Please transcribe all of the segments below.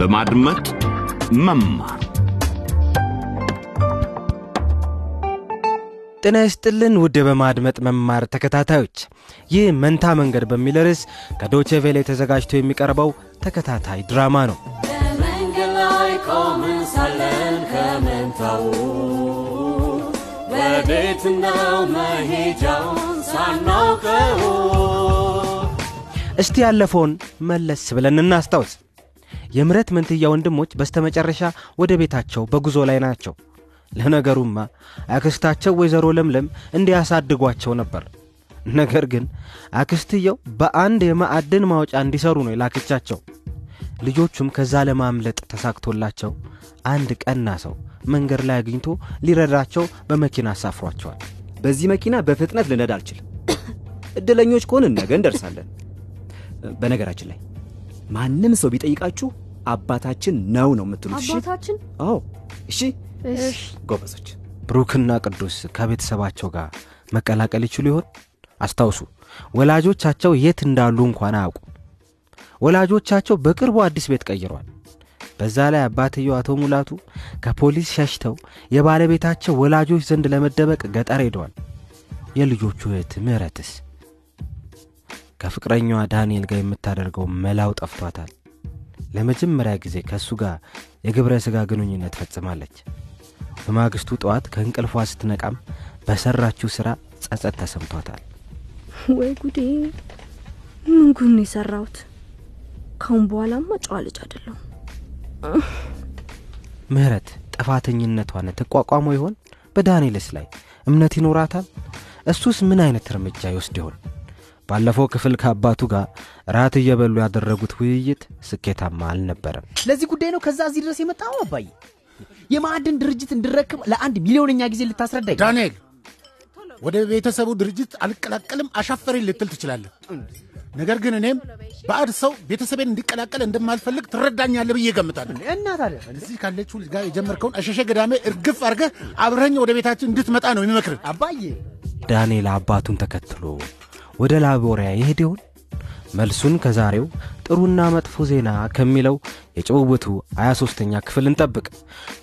በማድመጥ መማር። ጤና ይስጥልን ውድ በማድመጥ መማር ተከታታዮች ይህ መንታ መንገድ በሚል ርዕስ ከዶቼ ቬሌ ተዘጋጅቶ የሚቀርበው ተከታታይ ድራማ ነው። በመንገድ ላይ ቆመን ሳለን ከመንታው ወዴት ነው መሄጃውን ሳናውቀው። እስቲ ያለፈውን መለስ ብለን እናስታውስ የምረት መንትያ ወንድሞች በስተመጨረሻ ወደ ቤታቸው በጉዞ ላይ ናቸው። ለነገሩማ አክስታቸው ወይዘሮ ለምለም እንዲያሳድጓቸው ነበር። ነገር ግን አክስትየው በአንድ የማዕድን ማውጫ እንዲሰሩ ነው የላከቻቸው። ልጆቹም ከዛ ለማምለጥ ተሳክቶላቸው አንድ ቀና ሰው መንገድ ላይ አግኝቶ ሊረዳቸው በመኪና አሳፍሯቸዋል። በዚህ መኪና በፍጥነት ልነዳ አልችልም። እድለኞች ከሆንን ነገ እንደርሳለን። በነገራችን ላይ ማንም ሰው ቢጠይቃችሁ አባታችን ነው ነው የምትሉት? እሺ? አባታችን? አዎ። እሺ? እሺ። ጎበዞች። ብሩክና ቅዱስ ከቤተሰባቸው ጋር መቀላቀል ይችሉ ይሆን? አስታውሱ ወላጆቻቸው የት እንዳሉ እንኳን አያውቁ ወላጆቻቸው በቅርቡ አዲስ ቤት ቀይረዋል። በዛ ላይ አባትየው አቶ ሙላቱ ከፖሊስ ሸሽተው የባለቤታቸው ወላጆች ዘንድ ለመደበቅ ገጠር ሄደዋል። የልጆቹ እህት ምህረትስ ከፍቅረኛዋ ዳንኤል ጋር የምታደርገው መላው ጠፍቷታል። ለመጀመሪያ ጊዜ ከእሱ ጋር የግብረ ሥጋ ግንኙነት ፈጽማለች። በማግስቱ ጠዋት ከእንቅልፏ ስትነቃም በሰራችው ሥራ ጸጸት ተሰምቷታል። ወይ ጉዴ! ምን ጉድ ነው የሰራሁት? ካሁን በኋላማ ጨዋ ልጅ አይደለሁ ምህረት ጥፋተኝነቷን ትቋቋመው ይሆን? በዳንኤልስ ላይ እምነት ይኖራታል? እሱስ ምን አይነት እርምጃ ይወስድ ይሆን ባለፈው ክፍል ከአባቱ ጋር ራት እየበሉ ያደረጉት ውይይት ስኬታማ አልነበረም። ለዚህ ጉዳይ ነው ከዛ እዚህ ድረስ የመጣው አባዬ? የማዕድን ድርጅት እንድረክብ ለአንድ ሚሊዮነኛ ጊዜ ልታስረዳኝ? ዳንኤል ወደ ቤተሰቡ ድርጅት አልቀላቀልም አሻፈሬን ልትል ትችላለህ። ነገር ግን እኔም ባዕድ ሰው ቤተሰቤን እንዲቀላቀል እንደማልፈልግ ትረዳኛለህ ብዬ ገምታለሁ እና ታዲያ? እዚህ ካለችው ልጅ ጋር የጀመርከውን አሸሸ ገዳሜ እርግፍ አድርገህ አብረኝ ወደ ቤታችን እንድትመጣ ነው የሚመክር አባዬ! ዳንኤል አባቱን ተከትሎ ወደ ላቦሪያ ይሄድ ይሆን መልሱን ከዛሬው ጥሩና መጥፎ ዜና ከሚለው የጭውውቱ 23ኛ ክፍል እንጠብቅ።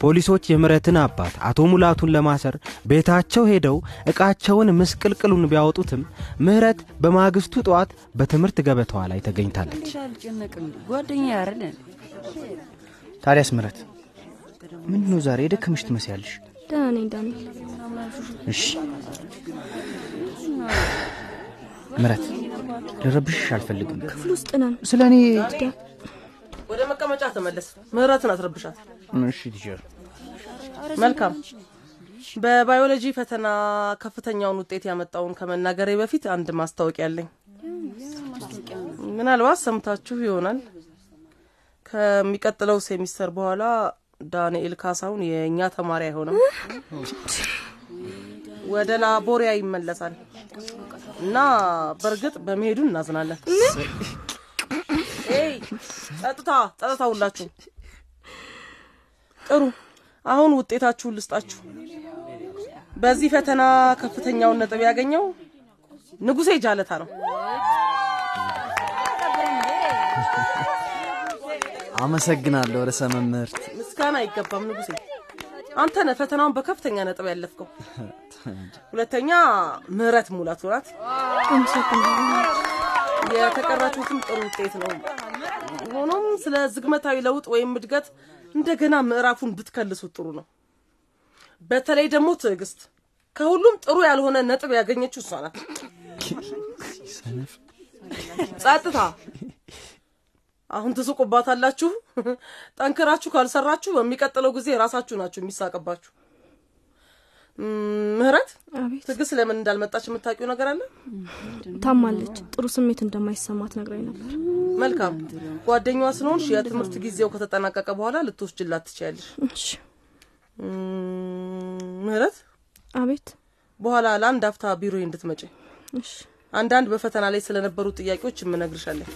ፖሊሶች የምረትን አባት አቶ ሙላቱን ለማሰር ቤታቸው ሄደው ዕቃቸውን ምስቅልቅሉን ቢያወጡትም ምህረት በማግስቱ ጠዋት በትምህርት ገበታዋ ላይ ተገኝታለች። ታዲያስ ምረት ምንድን ነው ዛሬ የደከመሽ ትመስያለሽ? ደህና ነኝ ዳንኤል። እሺ ምረት ልረብሽሽ አልፈልግም። ክፍል ውስጥ ነን። ስለ እኔ ወደ መቀመጫ ተመለስ። ምህረትን አትረብሻት እሺ teacher። መልካም። በባዮሎጂ ፈተና ከፍተኛውን ውጤት ያመጣውን ከመናገሬ በፊት አንድ ማስታወቂያ አለኝ። ምናልባት ሰምታችሁ ይሆናል። ከሚቀጥለው ሴሚስተር በኋላ ዳንኤል ካሳሁን የእኛ ተማሪ አይሆንም። ወደ ላቦሪያ ይመለሳል እና በእርግጥ በመሄዱ እናዝናለን። ኤይ ጸጥታ ጸጥታ ሁላችሁ ጥሩ። አሁን ውጤታችሁን ልስጣችሁ። በዚህ ፈተና ከፍተኛውን ነጥብ ያገኘው ንጉሴ ጃለታ ነው። አመሰግናለሁ ርዕሰ መምህርት። ምስጋና አይገባም ንጉሴ። አንተ ነህ ፈተናውን በከፍተኛ ነጥብ ያለፍከው ሁለተኛ ምህረት ሙላቱ ናት። የተቀራችሁትም ጥሩ ውጤት ነው። ሆኖም ስለ ዝግመታዊ ለውጥ ወይም እድገት እንደገና ምዕራፉን ብትከልሱት ጥሩ ነው። በተለይ ደግሞ ትዕግስት። ከሁሉም ጥሩ ያልሆነ ነጥብ ያገኘችው እሷ ናት። ጸጥታ። አሁን ትስቁባታላችሁ። ጠንክራችሁ ካልሰራችሁ በሚቀጥለው ጊዜ ራሳችሁ ናችሁ የሚሳቅባችሁ ምህረት? አቤት። ትዕግስት ለምን እንዳልመጣች የምታውቂው ነገር አለ? ታማለች። ጥሩ ስሜት እንደማይሰማት ነግራኝ ነበር። መልካም። ጓደኛዋ ስለሆንሽ የትምህርት ጊዜው ከተጠናቀቀ በኋላ ልትወስጅላት ትችያለሽ። ምህረት? አቤት። በኋላ ለአንድ አፍታ ቢሮ እንድትመጪ። አንዳንድ በፈተና ላይ ስለነበሩ ጥያቄዎች የምነግርሻለን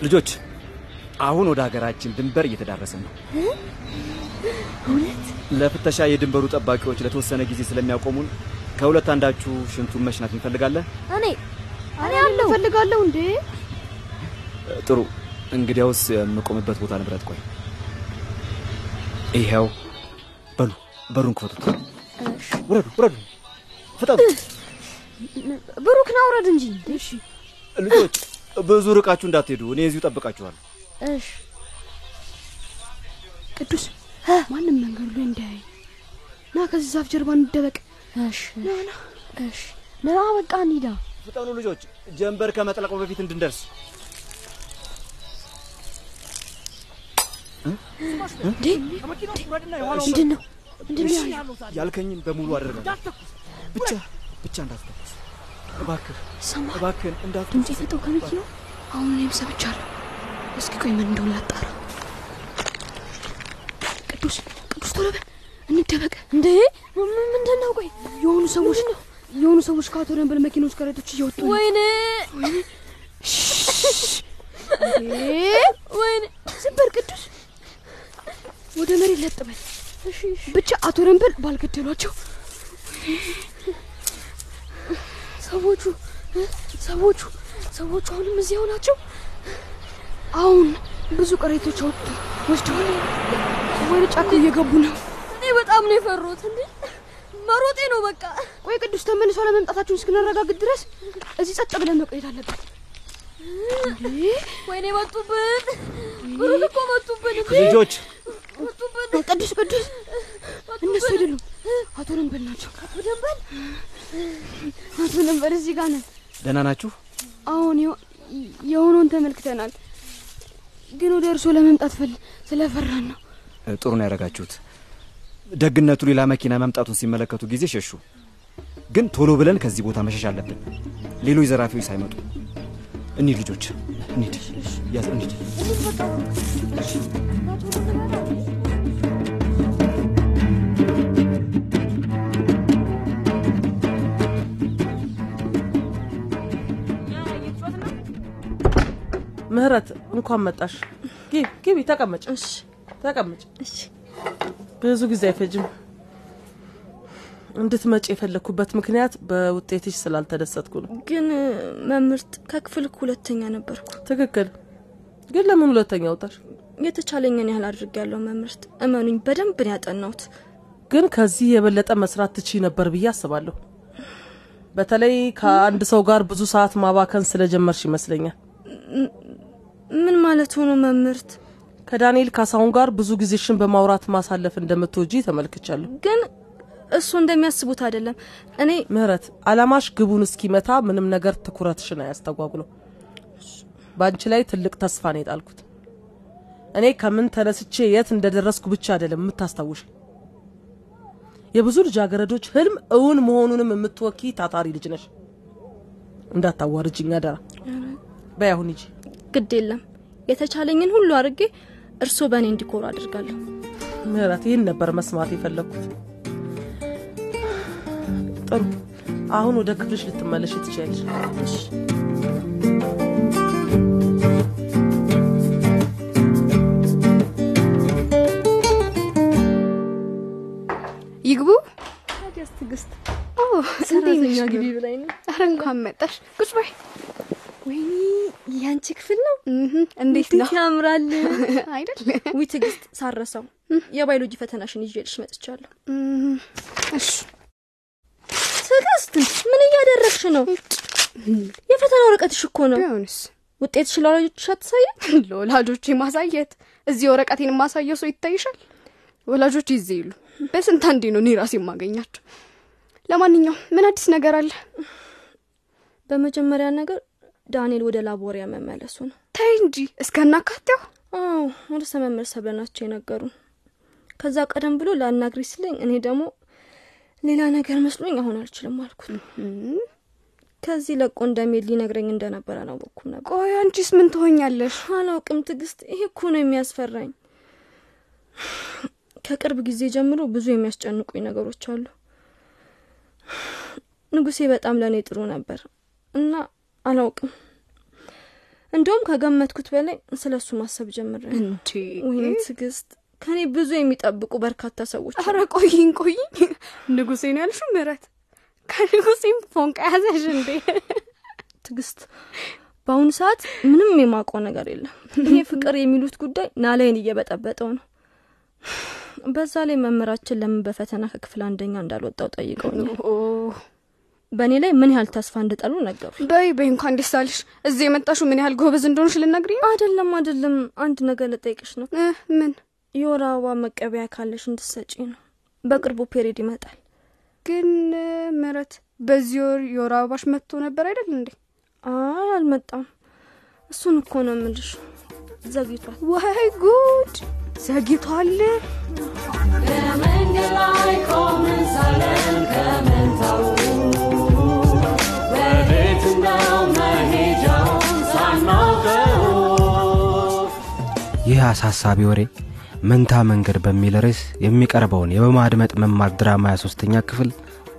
ልጆች አሁን ወደ ሀገራችን ድንበር እየተዳረስን ነው እውነት ለፍተሻ የድንበሩ ጠባቂዎች ለተወሰነ ጊዜ ስለሚያቆሙን ከሁለት አንዳችሁ ሽንቱን መሽናት እንፈልጋለን። እኔ እኔ አለው እፈልጋለሁ እንዴ ጥሩ፣ እንግዲያውስ የምቆምበት ቦታ ንብረት። ቆይ ይኸው። በሉ በሩን ክፈቱት። ውረዱ፣ ውረዱ፣ ፍጠኑ ብሩክ ና ውረድ እንጂ እሺ ልጆች። ብዙ ርቃችሁ እንዳትሄዱ፣ እኔ እዚሁ ጠብቃችኋል። እሺ። ቅዱስ ማንም መንገዱ ላይ እንዳያይ። ና ከዚህ ዛፍ ጀርባ እንደበቅ። እሺ ና እሺ። ና በቃ እንሂዳ ፍጠኑ ልጆች፣ ጀንበር ከመጥለቁ በፊት እንድንደርስ። ምንድን ነው? ያልከኝን በሙሉ አደርጋለሁ። ብቻ ብቻ እንዳትተኩስ እባክህ፣ ሰማ እባክህን እንዳትተኩስ። ድምፅ የሰጠው ከመኪናው አሁን እኔም ሰምቻለሁ። እስኪ ቆይ ምን እንደሆነ ላጣራ። ቅዱስ ቅዱስ ቶሎ በል እንደበቅ። እንዴ ምንድን ነው ቆይ የሆኑ ሰዎች የሆኑ ሰዎች ከአቶ ደንበል መኪኖች ከረቶች እየወጡ ነው። ወይኔ! ወይኔ ዝም በል ቅዱስ፣ ወደ መሬት ለጥ በል። ብቻ አቶ ደንበል ባልገደሏቸው ሰዎቹ ሰዎቹ ሰዎቹ አሁንም እዚያው ናቸው። አሁን ብዙ ቅሬቶች አወጡ ወስደዋል። ወደ ጫካ እየገቡ ነው። እኔ በጣም ነው የፈሩት እንዴ መሮጤ ነው በቃ ቆይ ቅዱስ ተመልሶ ለመምጣታችሁን እስክናረጋግጥ ድረስ እዚህ ጸጥ ብለን መቆየት አለብን። እንዴ! ወይኔ መጡብን ብሩክ እኮ መጡብን ልጆች መጡብን ቅዱስ ቅዱስ፣ እነሱ አይደሉም አቶ ደንበል ናቸው። አቶ ደንበል ደንበል እዚህ ጋር ነን። ደህና ናችሁ? አሁን የሆ- የሆነውን ተመልክተናል፣ ግን ወደ እርሶ ለመምጣት ፈል ስለፈራን ነው። ጥሩ ነው ያደረጋችሁት። ደግነቱ ሌላ መኪና መምጣቱን ሲመለከቱ ጊዜ ሸሹ። ግን ቶሎ ብለን ከዚህ ቦታ መሸሽ አለብን፣ ሌሎች ዘራፊዎች ሳይመጡ። እንሂድ ልጆች፣ እንሂድ፣ ያዝ፣ እንሂድ። ምህረት እንኳን መጣሽ። ግቢ ተቀመጭ። ተቀመጭ። ብዙ ጊዜ አይፈጅም። እንድትመጪ የፈለግኩበት ምክንያት በውጤትሽ ስላልተደሰትኩ ነው። ግን መምህርት ከክፍል እኮ ሁለተኛ ነበርኩ ትክክል። ግን ለምን ሁለተኛ ወጣሽ? የተቻለኝን ያህል አድርጌያለሁ መምህርት እመኑኝ በደንብ ነው ያጠናሁት ግን ከዚህ የበለጠ መስራት ትችይ ነበር ብዬ አስባለሁ። በተለይ ከአንድ ሰው ጋር ብዙ ሰዓት ማባከን ስለጀመርሽ ይመስለኛል። ምን ማለት ሆኖ መምህርት ከዳንኤል ካሳሁን ጋር ብዙ ጊዜሽን በማውራት ማሳለፍ እንደምትወጂ ተመልክቻለሁ። ግን እሱ እንደሚያስቡት አይደለም እኔ ምህረት፣ አላማሽ ግቡን እስኪመታ ምንም ነገር ትኩረትሽን አያስተጓጉለው። በአንቺ ላይ ትልቅ ተስፋ ነው የጣልኩት። እኔ ከምን ተነስቼ የት እንደደረስኩ ብቻ አይደለም የምታስታውሽ የብዙ ልጃገረዶች ህልም እውን መሆኑንም የምትወኪ ታታሪ ልጅ ነሽ። እንዳታዋርጅኝ አደራ። በይ አሁን ሂጂ። ግድ የለም የተቻለኝን ሁሉ አድርጌ እርስዎ በእኔ እንዲኮሩ አድርጋለሁ ምህረት፣ ይህን ነበር መስማት የፈለግኩት። ጥሩ፣ አሁን ወደ ክፍልሽ ልትመለሽ ትችያለሽ። ይግቡ። ታዲያስ ሰራተኛ ግቢ ብላኝ ነው ኧረ እንኳን መጣሽ። ቁጭ በይ። ያንቺ ክፍል ነው? እንዴት ነው? ያምራል? አይደል? ዊ ትዕግስት ሳረሰው። የባዮሎጂ ፈተናሽን ይዤልሽ መጥቻለሁ። ትዕግስት ምን እያደረግሽ ነው? የፈተና ወረቀትሽ እኮ ነው። ቢሆንስ ውጤትሽ ለወላጆችሽ አትሳይም? ለወላጆቼ ማሳየት። እዚህ ወረቀቴን ማሳየው ሰው ይታይሻል? ወላጆች ይዜ ይሉ። በስንት አንዴ ነው እኔ ራሴ የማገኛቸው። ለማንኛውም ምን አዲስ ነገር አለ? በመጀመሪያ ነገር ዳንኤል ወደ ላቦሪያ መመለሱ ነው። ተይ እንጂ እስከናካቴው አዎ ወደ ሰመመር ሰብለናቸው የነገሩን። ከዛ ቀደም ብሎ ላናግሪ ስለኝ እኔ ደግሞ ሌላ ነገር መስሎኝ አሁን አልችልም አልኩት። ከዚህ ለቆ እንደሚሄድ ሊነግረኝ እንደነበረ አላወቅኩም ነበር። ቆይ አንቺስ ምን ትሆኛለሽ? አላውቅም ትዕግስት ይሄ እኮ ነው የሚያስፈራኝ። ከቅርብ ጊዜ ጀምሮ ብዙ የሚያስጨንቁኝ ነገሮች አሉ። ንጉሴ በጣም ለእኔ ጥሩ ነበር እና አላውቅም። እንደውም ከገመትኩት በላይ ስለ እሱ ማሰብ ጀምረ እንዴ? ወይኔ ትዕግስት! ከኔ ብዙ የሚጠብቁ በርካታ ሰዎች አረ ቆይኝ ቆይኝ! ንጉሴ ነው ያልሽው? ምህረት ከንጉሴም ፎንቃ ያዘሽ እንዴ? ትግስት በአሁኑ ሰዓት ምንም የማውቀው ነገር የለም። ይሄ ፍቅር የሚሉት ጉዳይ ናላይን እየበጠበጠው ነው። በዛ ላይ መምህራችን ለምን በፈተና ከክፍል አንደኛ እንዳልወጣው ጠይቀውኛል በእኔ ላይ ምን ያህል ተስፋ እንደጠሉ ነገሩ። በይ በይ እንኳን ደስ አለሽ። እዚህ የመጣሹ ምን ያህል ጎበዝ እንደሆንሽ ልነግሪኝ አይደለም አይደለም። አንድ ነገር ልጠይቅሽ ነው። እ፣ ምን? የወር አበባ መቀበያ ካለሽ እንድሰጪ ነው። በቅርቡ ፔሪድ ይመጣል። ግን እ፣ ምህረት በዚህ ወር የወር አበባሽ መጥቶ ነበር አይደል እንዴ? አይ አልመጣም። እሱን እኮ ነው የምልሽ። ዘግይቷል። ወይ ጉድ! ዘግይቷል። በመንገድ ላይ ሳለን ከመንታው ይህ አሳሳቢ ወሬ መንታ መንገድ በሚል ርዕስ የሚቀርበውን የበማድመጥ መማር ድራማ 23ኛ ክፍል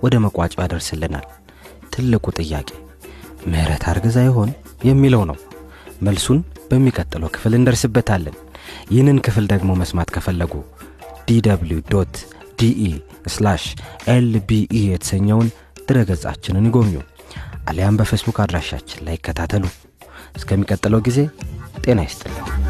ወደ መቋጫው ያደርስልናል። ትልቁ ጥያቄ ምህረት አርግዛ ይሆን የሚለው ነው። መልሱን በሚቀጥለው ክፍል እንደርስበታለን። ይህንን ክፍል ደግሞ መስማት ከፈለጉ DW DE LBE የተሰኘውን ድረገጻችንን ይጎብኙ፣ አሊያም በፌስቡክ አድራሻችን ላይ ይከታተሉ። እስከሚቀጥለው ጊዜ ጤና ይስጥልን።